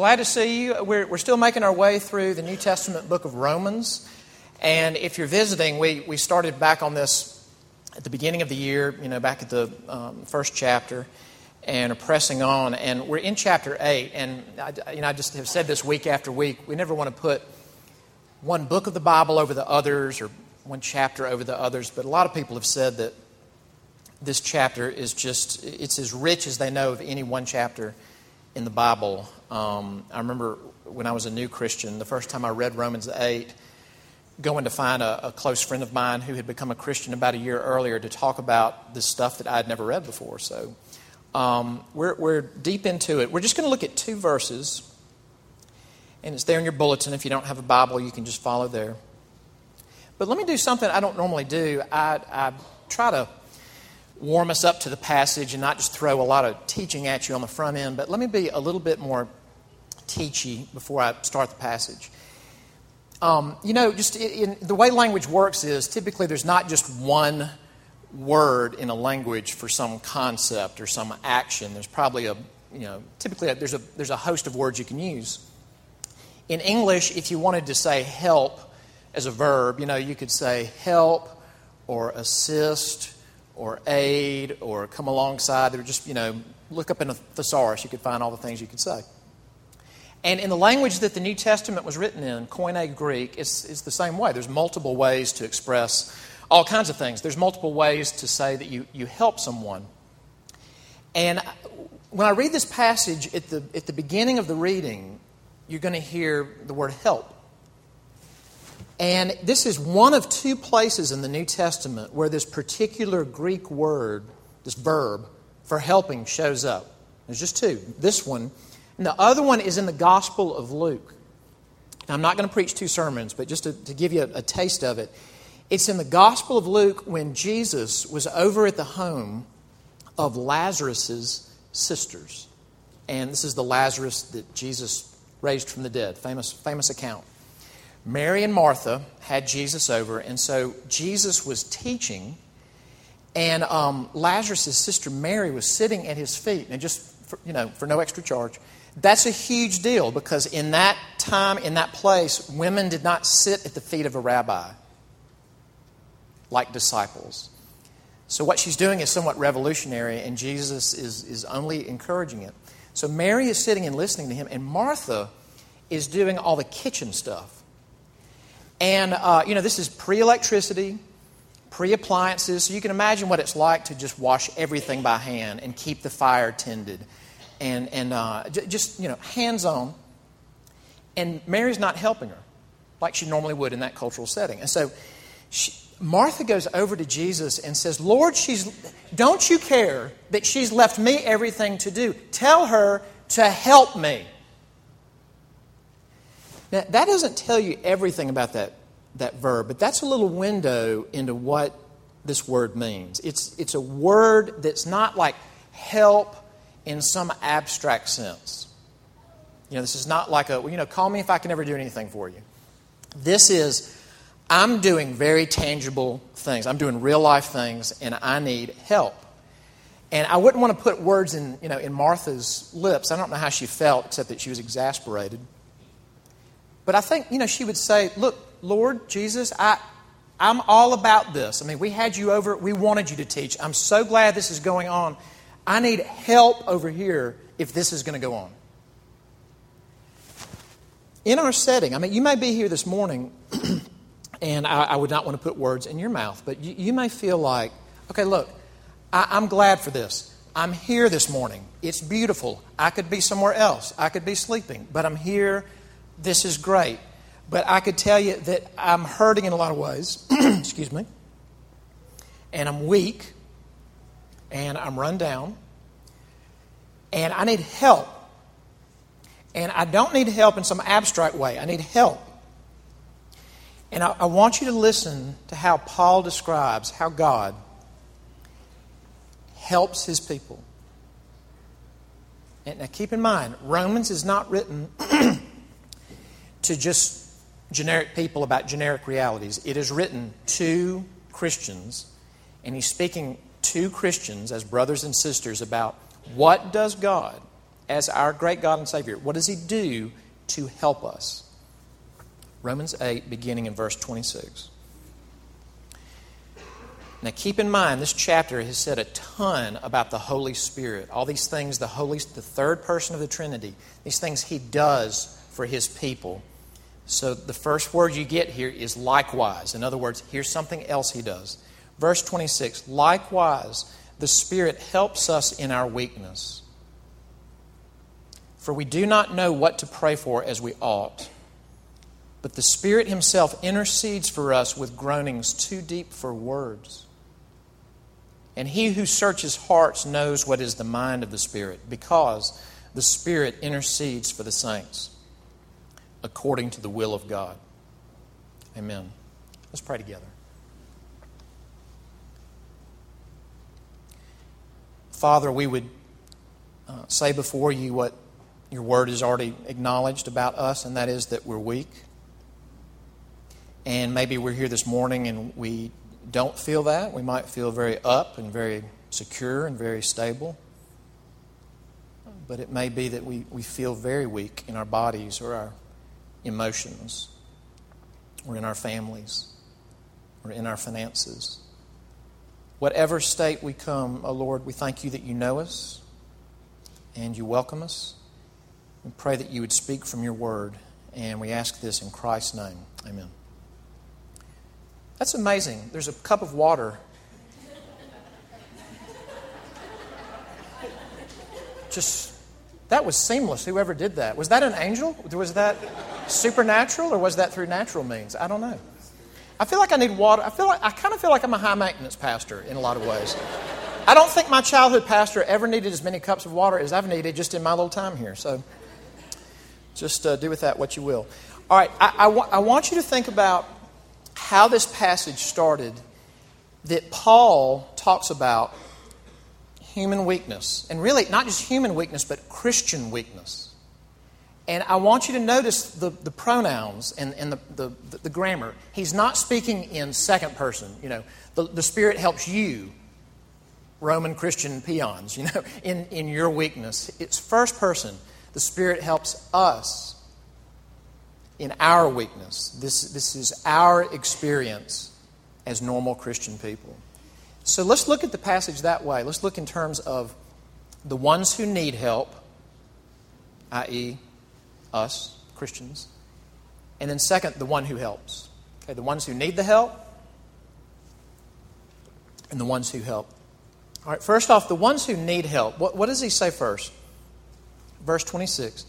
glad to see you. We're, we're still making our way through the New Testament book of Romans. And if you're visiting, we, we started back on this at the beginning of the year, you know, back at the um, first chapter, and are pressing on. And we're in chapter 8. And, I, you know, I just have said this week after week. We never want to put one book of the Bible over the others or one chapter over the others. But a lot of people have said that this chapter is just, it's as rich as they know of any one chapter in the Bible. Um, I remember when I was a new Christian, the first time I read Romans 8, going to find a, a, close friend of mine who had become a Christian about a year earlier to talk about the stuff that I had never read before. So um, we're, we're deep into it. We're just going to look at two verses, and it's there in your bulletin. If you don't have a Bible, you can just follow there. But let me do something I don't normally do. I, I try to warm us up to the passage and not just throw a lot of teaching at you on the front end, but let me be a little bit more teachy before I start the passage. Um, you know, just in, in, the way language works is typically there's not just one word in a language for some concept or some action. There's probably a, you know, typically a, there's, a, there's a host of words you can use. In English, if you wanted to say help as a verb, you know, you could say help or assist or aid or come alongside. They're just, you know, look up in a thesaurus, you could find all the things you could say. And in the language that the New Testament was written in, Koine Greek, it's, it's the same way. There's multiple ways to express all kinds of things. There's multiple ways to say that you, you help someone. And when I read this passage at the, at the beginning of the reading, you're going to hear the word help. And this is one of two places in the New Testament where this particular Greek word, this verb for helping, shows up. There's just two. This one, and the other one is in the Gospel of Luke. Now, I'm not going to preach two sermons, but just to, to give you a, a taste of it, it's in the Gospel of Luke when Jesus was over at the home of Lazarus's sisters. And this is the Lazarus that Jesus raised from the dead, famous, famous account. Mary and Martha had Jesus over, and so Jesus was teaching, and um, Lazarus' sister Mary was sitting at his feet, and just for, you know for no extra charge. That's a huge deal because in that time, in that place, women did not sit at the feet of a rabbi like disciples. So what she's doing is somewhat revolutionary, and Jesus is, is only encouraging it. So Mary is sitting and listening to him, and Martha is doing all the kitchen stuff. And, uh, you know, this is pre electricity, pre appliances, so you can imagine what it's like to just wash everything by hand and keep the fire tended and, and uh, j- just, you know, hands on. And Mary's not helping her like she normally would in that cultural setting. And so she, Martha goes over to Jesus and says, Lord, she's, don't you care that she's left me everything to do? Tell her to help me. Now, that doesn't tell you everything about that, that verb, but that's a little window into what this word means. It's, it's a word that's not like help in some abstract sense. You know, this is not like a, you know, call me if I can ever do anything for you. This is, I'm doing very tangible things. I'm doing real life things, and I need help. And I wouldn't want to put words in, you know, in Martha's lips. I don't know how she felt, except that she was exasperated. But I think, you know, she would say, Look, Lord Jesus, I, I'm all about this. I mean, we had you over, we wanted you to teach. I'm so glad this is going on. I need help over here if this is going to go on. In our setting, I mean, you may be here this morning, and I, I, would not want to put words in your mouth, but you, you may feel like, okay, look, I, I'm glad for this. I'm here this morning. It's beautiful. I could be somewhere else. I could be sleeping, but I'm here this is great. But I could tell you that I'm hurting in a lot of ways. Excuse me. And I'm weak. And I'm run down. And I need help. And I don't need help in some abstract way. I need help. And I, I want you to listen to how Paul describes how God helps his people. And now keep in mind, Romans is not written to just generic people about generic realities. It is written to Christians, and he's speaking to Christians as brothers and sisters about what does God, as our great God and Savior, what does He do to help us? Romans 8, beginning in verse 26. Now, keep in mind, this chapter has said a ton about the Holy Spirit. All these things, the Holy, the third person of the Trinity, these things He does for His people. So, the first word you get here is likewise. In other words, here's something else He does. Verse 26 Likewise, the Spirit helps us in our weakness. For we do not know what to pray for as we ought. But the Spirit Himself intercedes for us with groanings too deep for words. And he who searches hearts knows what is the mind of the Spirit, because the Spirit intercedes for the saints according to the will of God. Amen. Let's pray together. Father, we would uh, say before you what your word has already acknowledged about us, and that is that we're weak. And maybe we're here this morning and we don't feel that. We might feel very up and very secure and very stable. But it may be that we, we feel very weak in our bodies or our emotions or in our families or in our finances. Whatever state we come, oh Lord, we thank you that you know us and you welcome us. We pray that you would speak from your word. And we ask this in Christ's name. Amen. That's amazing. There's a cup of water. Just, that was seamless, whoever did that. Was that an angel? Was that supernatural or was that through natural means? I don't know. I feel like I need water. I feel like I kind of feel like I'm a high maintenance pastor in a lot of ways. I don't think my childhood pastor ever needed as many cups of water as I've needed just in my little time here. So just uh, do with that what you will. All right, I, I, wa- I want you to think about how this passage started that Paul talks about human weakness. And really, not just human weakness, but Christian weakness. And I want you to notice the, the pronouns and, and the, the, the, grammar. He's not speaking in second person. You know, the, the Spirit helps you, Roman Christian peons, you know, in, in your weakness. It's first person. The Spirit helps us in our weakness. This, this is our experience as normal Christian people. So let's look at the passage that way. Let's look in terms of the ones who need help, i.e., us, Christians. And then, second, the one who helps. Okay, the ones who need the help and the ones who help. All right, first off, the ones who need help. What, what does he say first? Verse 26.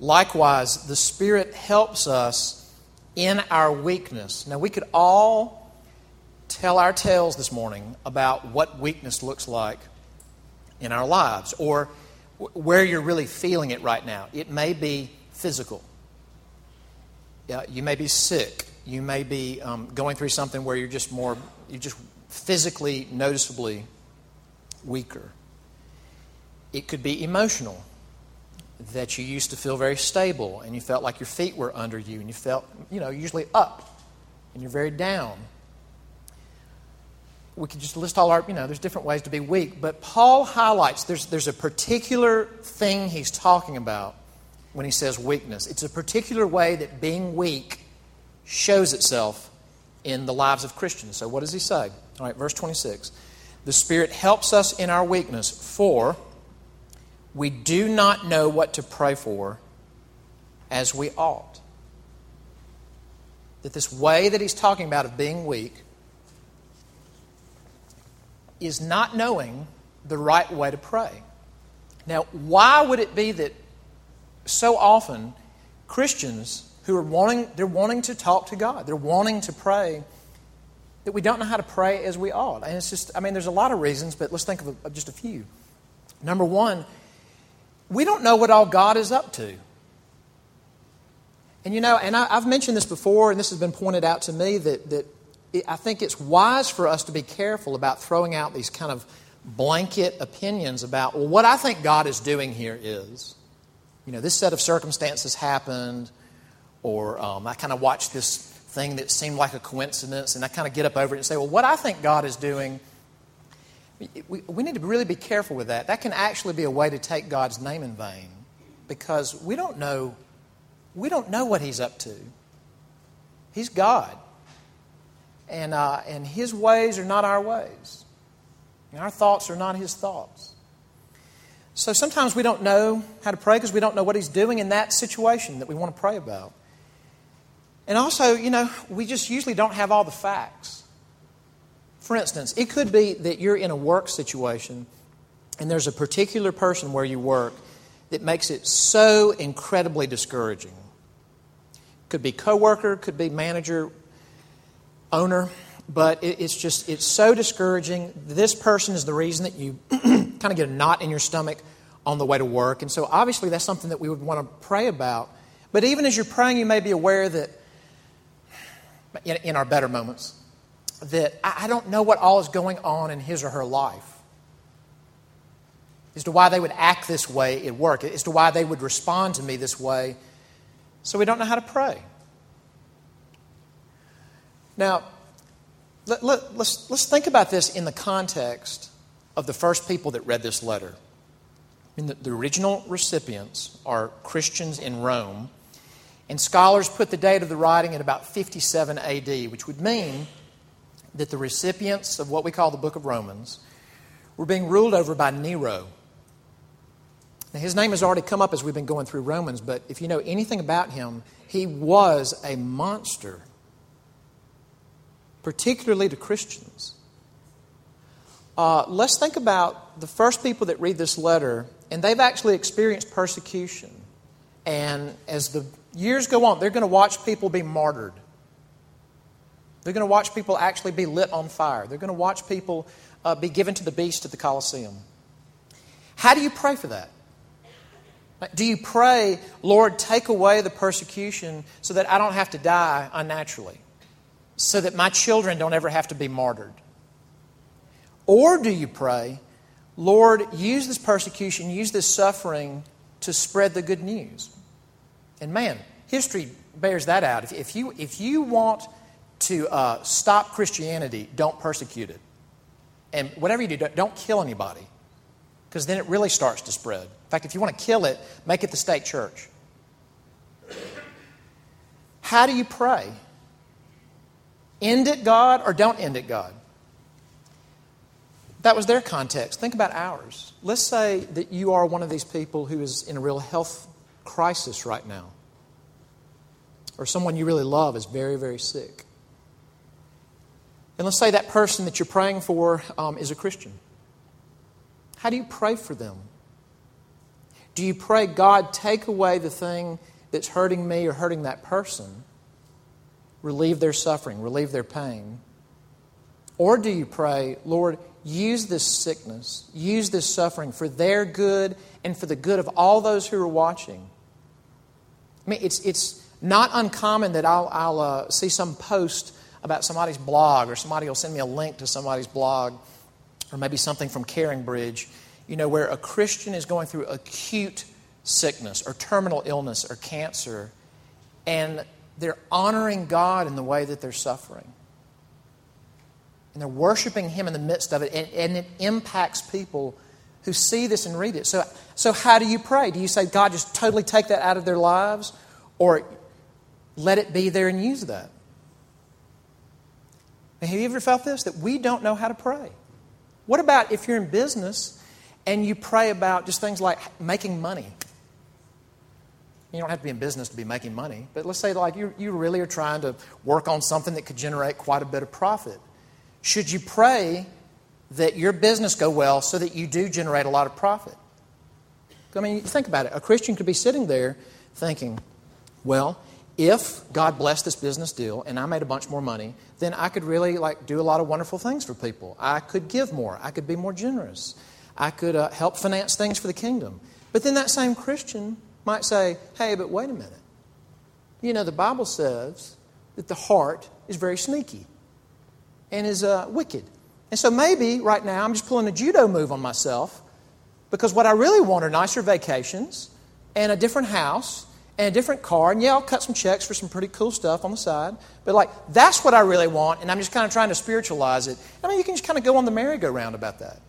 Likewise, the Spirit helps us in our weakness. Now, we could all tell our tales this morning about what weakness looks like in our lives or where you're really feeling it right now. It may be physical. Yeah, you may be sick. You may be um, going through something where you're just more, you're just physically noticeably weaker. It could be emotional that you used to feel very stable and you felt like your feet were under you and you felt, you know, usually up and you're very down. We could just list all our, you know, there's different ways to be weak, but Paul highlights there's, there's a particular thing he's talking about when he says weakness. It's a particular way that being weak shows itself in the lives of Christians. So, what does he say? All right, verse 26. The Spirit helps us in our weakness, for we do not know what to pray for as we ought. That this way that he's talking about of being weak is not knowing the right way to pray. Now, why would it be that so often Christians who are wanting, they're wanting to talk to God, they're wanting to pray, that we don't know how to pray as we ought? And it's just, I mean, there's a lot of reasons, but let's think of, of just a few. Number one, we don't know what all God is up to. And you know, and I, have mentioned this before, and this has been pointed out to me that, that it, I think it's wise for us to be careful about throwing out these kind of blanket opinions about, well, what I think God is doing here is, you know, this set of circumstances happened, or um, I kind of watched this thing that seemed like a coincidence, and I kind of get up over it and say, well, what I think God is doing we, we need to really be careful with that. That can actually be a way to take God's name in vain. because we don't know we don't know what he's up to. He's God. And, uh, and his ways are not our ways. And our thoughts are not his thoughts. So sometimes we don't know how to pray because we don't know what he's doing in that situation that we want to pray about. And also, you know, we just usually don't have all the facts. For instance, it could be that you're in a work situation and there's a particular person where you work that makes it so incredibly discouraging. Could be coworker, could be manager, owner, but it's just it's so discouraging. This person is the reason that you kind of get a knot in your stomach on the way to work, and so obviously that's something that we would want to pray about. But even as you're praying, you may be aware that in, in our better moments that I don't know what all is going on in his or her life as to why they would act this way at work, as to why they would respond to me this way. So we don't know how to pray. Now, let, let, let's, let's think about this in the context of the first people that read this letter. I mean, the, the original recipients are Christians in Rome, and scholars put the date of the writing at about 57 AD, which would mean that the recipients of what we call the book of Romans were being ruled over by Nero. Now, his name has already come up as we've been going through Romans, but if you know anything about him, he was a monster, particularly to Christians. Uh, let's think about the first people that read this letter, and they've actually experienced persecution. And as the years go on, they're going to watch people be martyred. They're going to watch people actually be lit on fire. They're going to watch people uh, be given to the beast at the Colosseum. How do you pray for that? Do you pray, Lord, take away the persecution so that I don't have to die unnaturally? So that my children don't ever have to be martyred? Or do you pray, Lord, use this persecution, use this suffering to spread the good news? And man, history bears that out. If, if you, if you want to uh, stop Christianity, don't persecute it. And whatever you do, don't, don't kill anybody, because then it really starts to spread. In fact, if you want to kill it, make it the state church. How do you pray? End it, God, or don't end it, God? That was their context. Think about ours. Let's say that you are one of these people who is in a real health crisis right now, or someone you really love is very, very sick. And let's say that person that you're praying for um, is a Christian. How do you pray for them? Do you pray, God, take away the thing that's hurting me or hurting that person? Relieve their suffering, relieve their pain. Or do you pray, Lord, use this sickness, use this suffering for their good and for the good of all those who are watching? I mean, it's, it's not uncommon that I'll, I'll uh, see some post about somebody's blog or somebody will send me a link to somebody's blog or maybe something from CaringBridge you know, where a Christian is going through acute sickness or terminal illness or cancer, and they're honoring God in the way that they're suffering. And they're worshiping Him in the midst of it, and, and it impacts people who see this and read it. So, so, how do you pray? Do you say, God, just totally take that out of their lives? Or let it be there and use that? have you ever felt this? That we don't know how to pray. What about if you're in business and you pray about just things like making money. You don't have to be in business to be making money, but let's say like you, you really are trying to work on something that could generate quite a bit of profit. Should you pray that your business go well so that you do generate a lot of profit? I mean, think about it. A Christian could be sitting there thinking, well, if God blessed this business deal and I made a bunch more money, then I could really like do a lot of wonderful things for people. I could give more. I could be more generous. I could uh, help finance things for the kingdom. But then that same Christian might say, hey, but wait a minute. You know, the Bible says that the heart is very sneaky and is uh, wicked. And so maybe right now I'm just pulling a judo move on myself because what I really want are nicer vacations and a different house and a different car. And yeah, I'll cut some checks for some pretty cool stuff on the side. But like, that's what I really want. And I'm just kind of trying to spiritualize it. I mean, you can just kind of go on the merry-go-round about that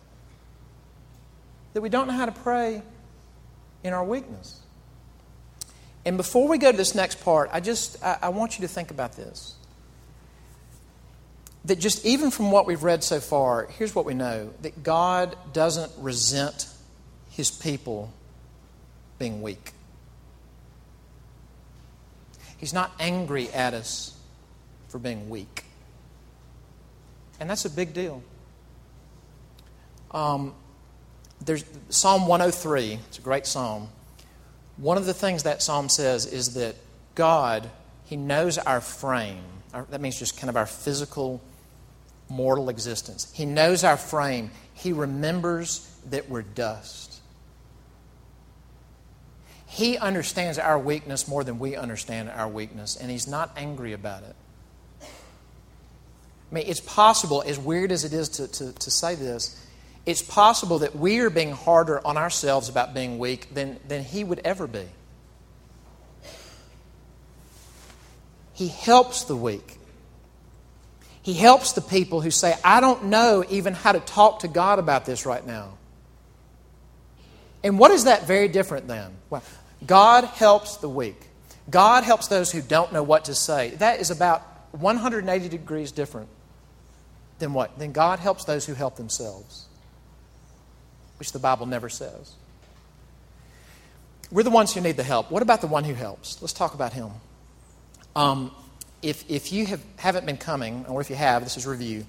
that we don't know how to pray in our weakness. And before we go to this next part, I just I, I want you to think about this. That just even from what we've read so far, here's what we know that God doesn't resent his people being weak. He's not angry at us for being weak. And that's a big deal. Um, there's Psalm 103, it's a great psalm. One of the things that psalm says is that God, He knows our frame. Our, that means just kind of our physical, mortal existence. He knows our frame. He remembers that we're dust. He understands our weakness more than we understand our weakness, and He's not angry about it. I mean, it's possible, as weird as it is to, to, to say this, it's possible that we are being harder on ourselves about being weak than, than He would ever be. He helps the weak. He helps the people who say, I don't know even how to talk to God about this right now. And what is that very different than? Well, God helps the weak. God helps those who don't know what to say. That is about 180 degrees different than what? Then God helps those who help themselves which the Bible never says. We're the ones who need the help. What about the one who helps? Let's talk about him. Um, if, if you have, haven't been coming, or if you have, this is review.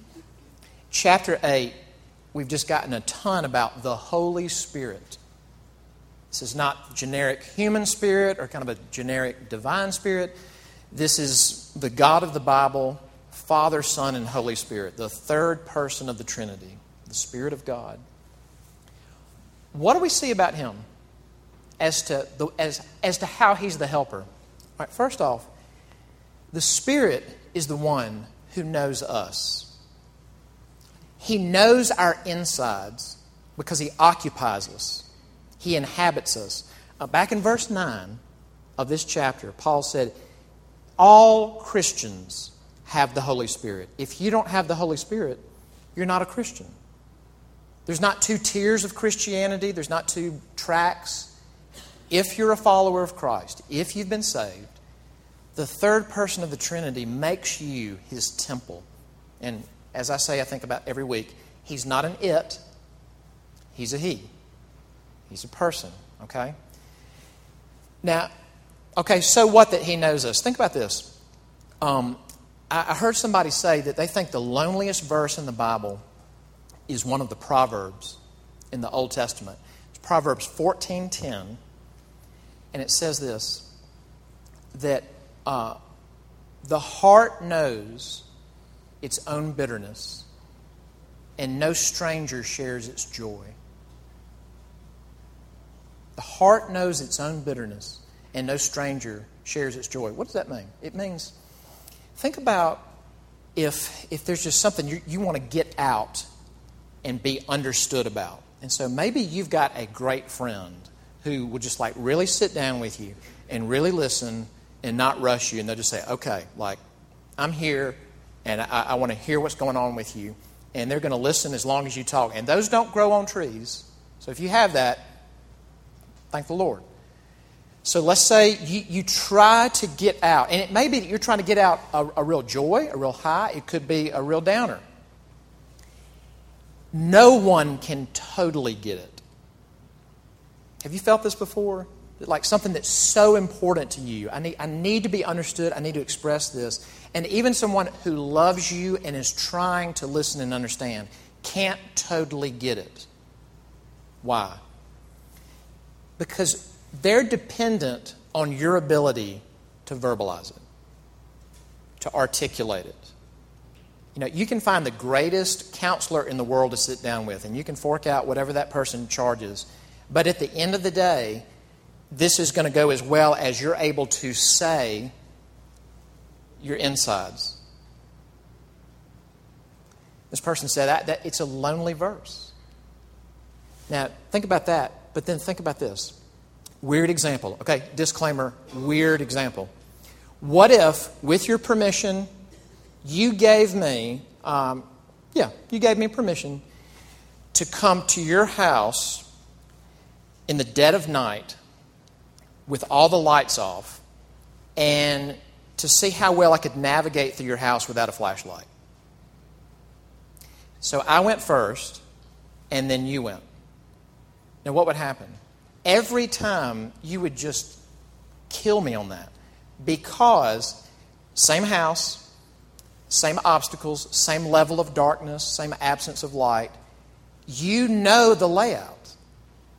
Chapter 8, we've just gotten a ton about the Holy Spirit. This is not generic human spirit or kind of a generic divine spirit. This is the God of the Bible, Father, Son, and Holy Spirit, the third person of the Trinity, the Spirit of God. What do we see about him as to, the, as, as to how he's the helper? All right, first off, the Spirit is the one who knows us. He knows our insides because he occupies us, he inhabits us. Uh, back in verse 9 of this chapter, Paul said, All Christians have the Holy Spirit. If you don't have the Holy Spirit, you're not a Christian. There's not two tiers of Christianity, there's not two tracks. If you're a follower of Christ, if you've been saved, the third person of the Trinity makes you his temple. And as I say, I think about every week, he's not an it, he's a he. He's a person, okay? Now, okay, so what that he knows us? Think about this. Um, I, I heard somebody say that they think the loneliest verse in the Bible is one of the proverbs in the Old Testament. It's Proverbs 14:10, and it says this: that uh, the heart knows its own bitterness, and no stranger shares its joy. The heart knows its own bitterness, and no stranger shares its joy. What does that mean? It means, think about if, if there's just something you, you want to get out and be understood about. And so maybe you've got a great friend who will just like really sit down with you and really listen and not rush you. And they'll just say, okay, like, I'm here and I, I want to hear what's going on with you. And they're going to listen as long as you talk. And those don't grow on trees. So if you have that, thank the Lord. So let's say you, you try to get out, and it may be that you're trying to get out a, a real joy, a real high, it could be a real downer. No one can totally get it. Have you felt this before? Like something that's so important to you. I need, I need to be understood. I need to express this. And even someone who loves you and is trying to listen and understand can't totally get it. Why? Because they're dependent on your ability to verbalize it, to articulate it. You know, you can find the greatest counselor in the world to sit down with, and you can fork out whatever that person charges. But at the end of the day, this is going to go as well as you're able to say your insides. This person said that, that it's a lonely verse. Now, think about that, but then think about this. Weird example. Okay, disclaimer, weird example. What if, with your permission, you gave me, um, yeah, you gave me permission to come to your house in the dead of night with all the lights off and to see how well I could navigate through your house without a flashlight. So I went first, and then you went. Now, what would happen? Every time you would just kill me on that because same house, same obstacles, same level of darkness, same absence of light. You know the layout.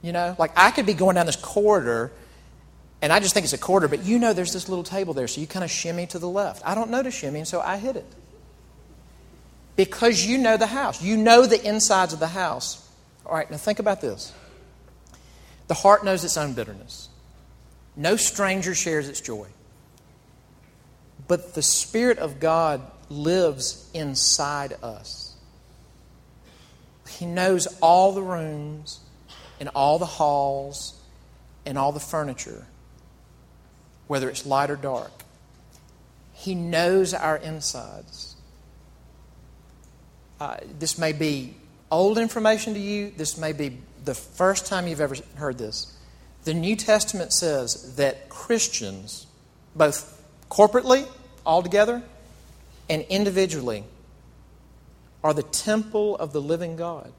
You know, like I could be going down this corridor and I just think it's a quarter, but you know there's this little table there, so you kind of shimmy to the left. I don't know to shimmy, and so I hit it. Because you know the house, you know the insides of the house. All right, now think about this. The heart knows its own bitterness. No stranger shares its joy. But the Spirit of God lives inside us. He knows all the rooms and all the halls and all the furniture, whether it's light or dark. He knows our insides. Uh, this may be old information to you, this may be the first time you've ever heard this. The New Testament says that Christians, both corporately, all together, and individually, are the temple of the living God.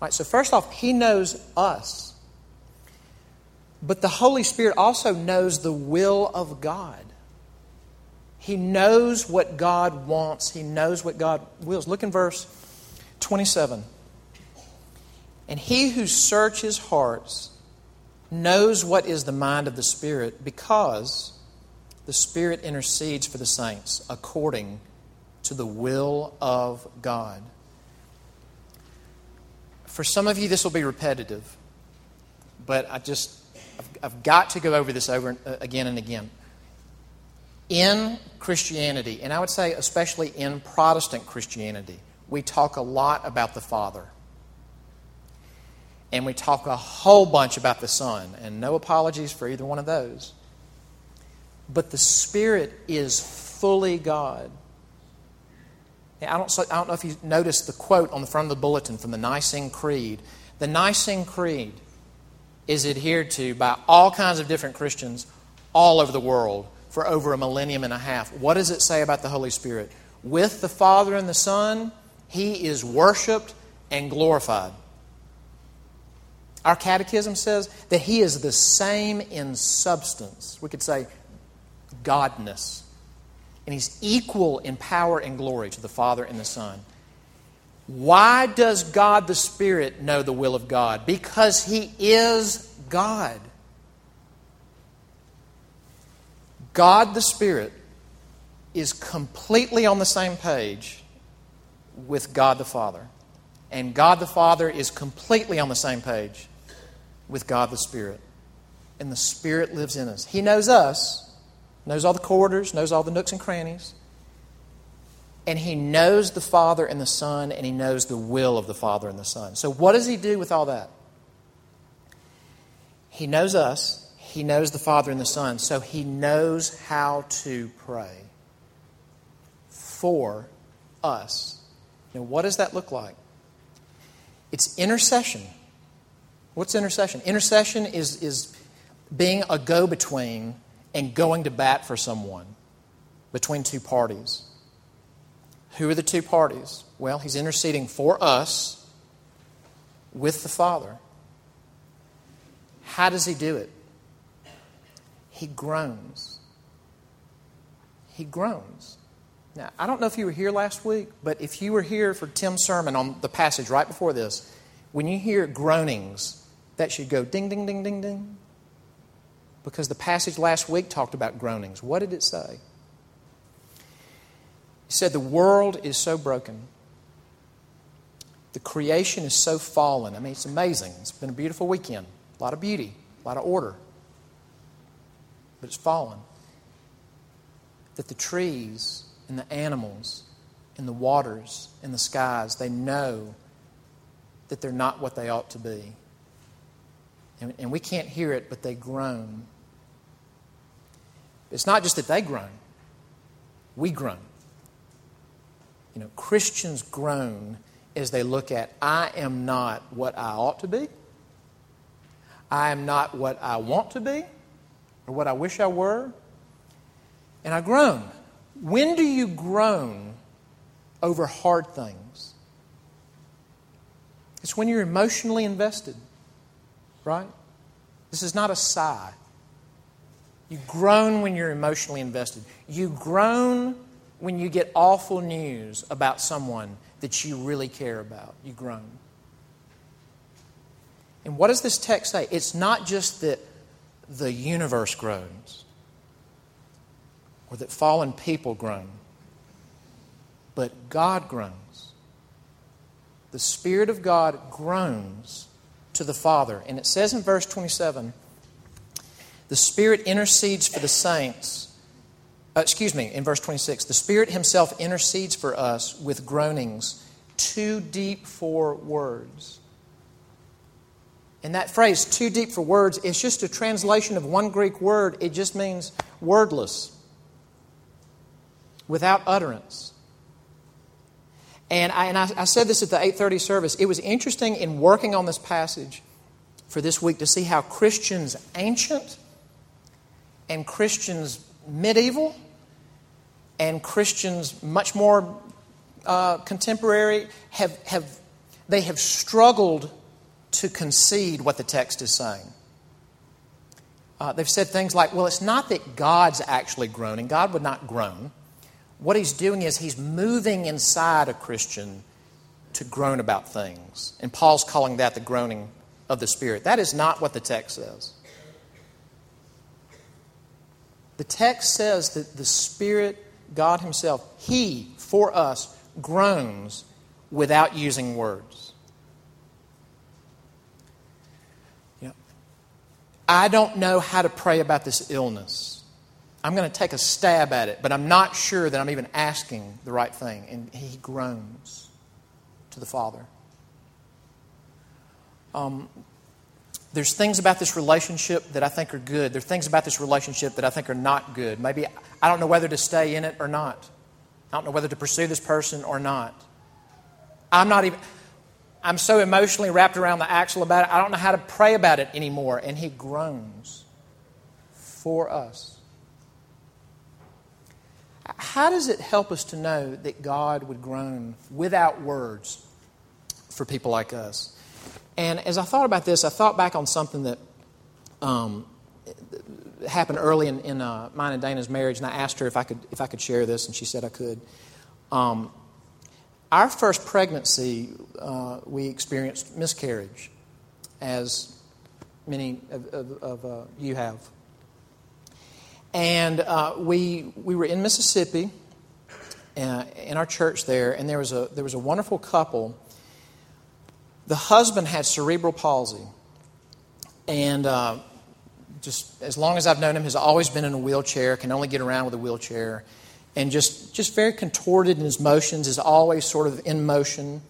Right, so first off, He knows us. But the Holy Spirit also knows the will of God. He knows what God wants, He knows what God wills. Look in verse 27. And he who searches hearts knows what is the mind of the Spirit because the Spirit intercedes for the saints according to the will of God. For some of you, this will be repetitive, but I just, I've, I've got to go over this over uh, again and again. In Christianity, and I would say especially in Protestant Christianity, we talk a lot about the Father. And we talk a whole bunch about the Son, and no apologies for either one of those. But the Spirit is fully God. I don't, I don't know if you noticed the quote on the front of the bulletin from the Nicene Creed. The Nicene Creed is adhered to by all kinds of different Christians all over the world for over a millennium and a half. What does it say about the Holy Spirit? With the Father and the Son, He is worshiped and glorified. Our catechism says that He is the same in substance. We could say Godness. And he's equal in power and glory to the Father and the Son. Why does God the Spirit know the will of God? Because he is God. God the Spirit is completely on the same page with God the Father. And God the Father is completely on the same page with God the Spirit. And the Spirit lives in us. He knows us, knows all the corridors, knows all the nooks and crannies. And he knows the Father and the Son, and he knows the will of the Father and the Son. So, what does he do with all that? He knows us, he knows the Father and the Son, so he knows how to pray for us. Now, what does that look like? It's intercession. What's intercession? Intercession is, is being a go between and going to bat for someone between two parties. Who are the two parties? Well, he's interceding for us with the Father. How does he do it? He groans. He groans. Now, I don't know if you were here last week, but if you were here for Tim's sermon on the passage right before this, when you hear groanings, that should go ding, ding, ding, ding, ding. Because the passage last week talked about groanings. What did it say? It said, The world is so broken. The creation is so fallen. I mean, it's amazing. It's been a beautiful weekend. A lot of beauty, a lot of order. But it's fallen. That the trees and the animals and the waters and the skies, they know that they're not what they ought to be. And, and we can't hear it, but they groan it's not just that they groan, we groan. You know, Christians groan as they look at, I am not what I ought to be. I am not what I want to be or what I wish I were. And I groan. When do you groan over hard things? It's when you're emotionally invested, right? This is not a sigh. You groan when you're emotionally invested. You groan when you get awful news about someone that you really care about. You groan. And what does this text say? It's not just that the universe groans or that fallen people groan, but God groans. The Spirit of God groans to the Father. And it says in verse 27 the Spirit intercedes for the saints. Uh, excuse me, in verse 26, the Spirit Himself intercedes for us with groanings too deep for words. And that phrase, too deep for words, is just a translation of one Greek word. It just means wordless, without utterance. And I, and I, I said this at the 8:30 service. It was interesting in working on this passage for this week to see how Christians ancient and Christians medieval and Christians much more uh, contemporary have, have they have struggled to concede what the text is saying. Uh, they've said things like, well, it's not that God's actually groaning. God would not groan. What he's doing is he's moving inside a Christian to groan about things. And Paul's calling that the groaning of the Spirit. That is not what the text says. The text says that the Spirit, God Himself, He, for us, groans without using words. You know, I don't know how to pray about this illness. I'm going to take a stab at it, but I'm not sure that I'm even asking the right thing. And he groans to the Father. Um, there's things about this relationship that I think are good. There are things about this relationship that I think are not good. Maybe I don't know whether to stay in it or not. I don't know whether to pursue this person or not. I'm not even, I'm so emotionally wrapped around the axle about it, I don't know how to pray about it anymore. And he groans for us. How does it help us to know that God would groan without words for people like us? And as I thought about this, I thought back on something that um, happened early in, in uh, mine and Dana's marriage, and I asked her if I could if I could share this, and she said I could. Um, our first pregnancy, uh, we experienced miscarriage, as many of, of, of uh, you have. And uh, we we were in Mississippi, uh, in our church there, and there was a there was a wonderful couple the husband had cerebral palsy. And uh, just as long as I've known him, has always been in a wheelchair, can only get around with a wheelchair. And just, just very contorted in his motions, is always sort of in motion.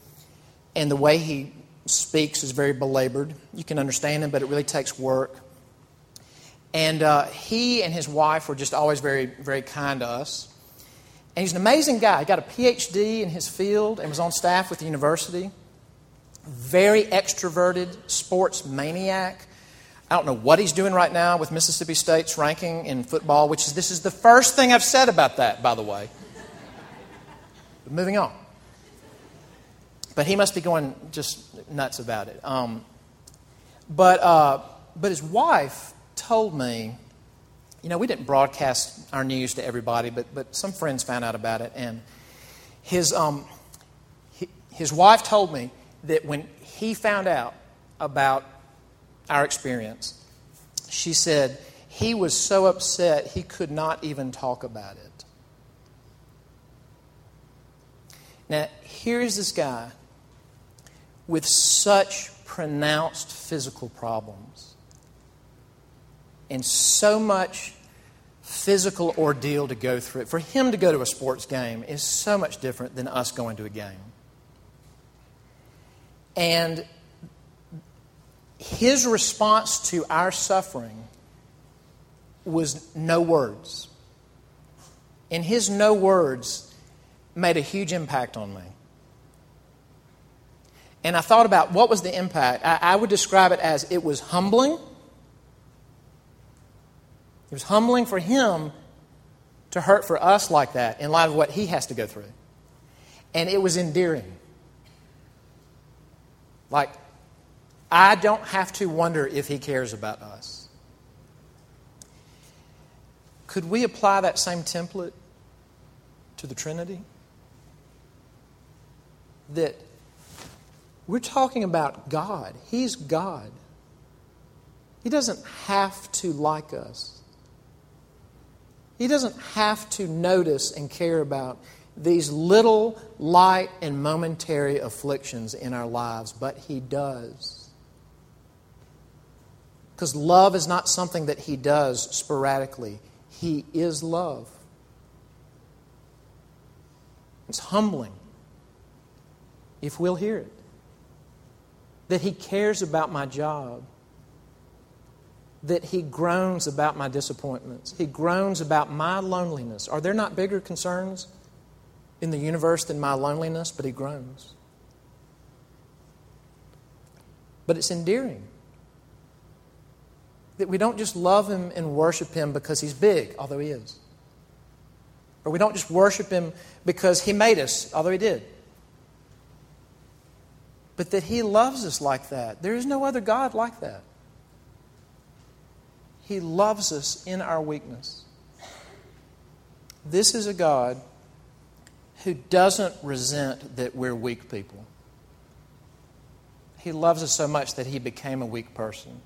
And the way he speaks is very belabored. You can understand him, but it really takes work. And uh, he and his wife were just always very, very kind to us. And he's an amazing guy. He got a PhD in his field and was on staff with the university very extroverted sports maniac. I don't know what he's doing right now with Mississippi State's ranking in football, which is this is the first thing I've said about that, by the way. But moving on. But he must be going just nuts about it. Um, but, uh, but his wife told me, you know, we didn't broadcast our news to everybody, but, but some friends found out about it. And his, um, his wife told me that when he found out about our experience, she said he was so upset he could not even talk about it. Now, here is this guy with such pronounced physical problems and so much physical ordeal to go through. For him to go to a sports game is so much different than us going to a game. And his response to our suffering was no words. And his no words made a huge impact on me. And I thought about what was the impact. I, I would describe it as it was humbling, It was humbling for him to hurt for us like that in light of what he has to go through. And it was endearing. Like, I don't have to wonder if he cares about us. Could we apply that same template to the Trinity? That we're talking about God. He's God. He doesn't have to like us. He doesn't have to notice and care about these little light and momentary afflictions in our lives, but He does. Because love is not something that He does sporadically, He is love. It's humbling if we'll hear it. That He cares about my job. That He groans about my disappointments. He groans about my loneliness. Are there not bigger concerns in the universe than my loneliness? But He groans. But it's endearing that we don't just love Him and worship Him because He's big, although He is. Or we don't just worship Him because He made us, although He did. But that He loves us like that. There is no other God like that. He loves us in our weakness. This is a God who doesn't resent that we're weak people. He loves us so much that He became a weak person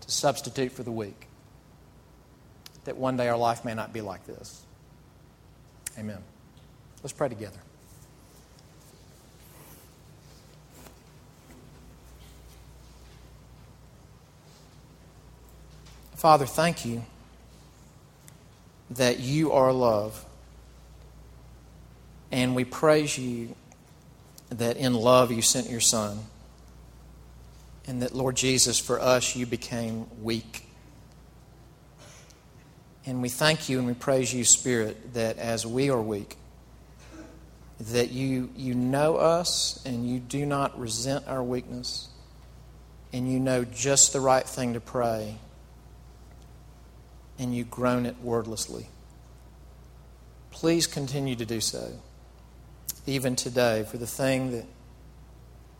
to substitute for the weak. That one day our life may not be like this. Amen. Let's pray together. Father, thank you that you are love. And we praise you that in love you sent your Son. And that, Lord Jesus, for us you became weak and we thank you and we praise you, Spirit, that as we are weak, that you, you know us and you do not resent our weakness, and you know just the right thing to pray, and you groan it wordlessly. Please continue to do so, even today, for the thing that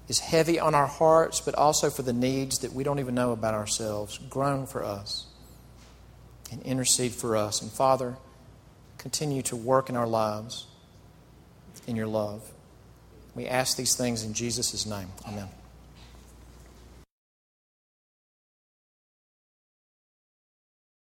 is heavy on our hearts, but also for the needs that we don't even know about ourselves. Groan for us and intercede for us. And Father, continue to work in our lives in your love. We ask these things in Jesus' name. Amen.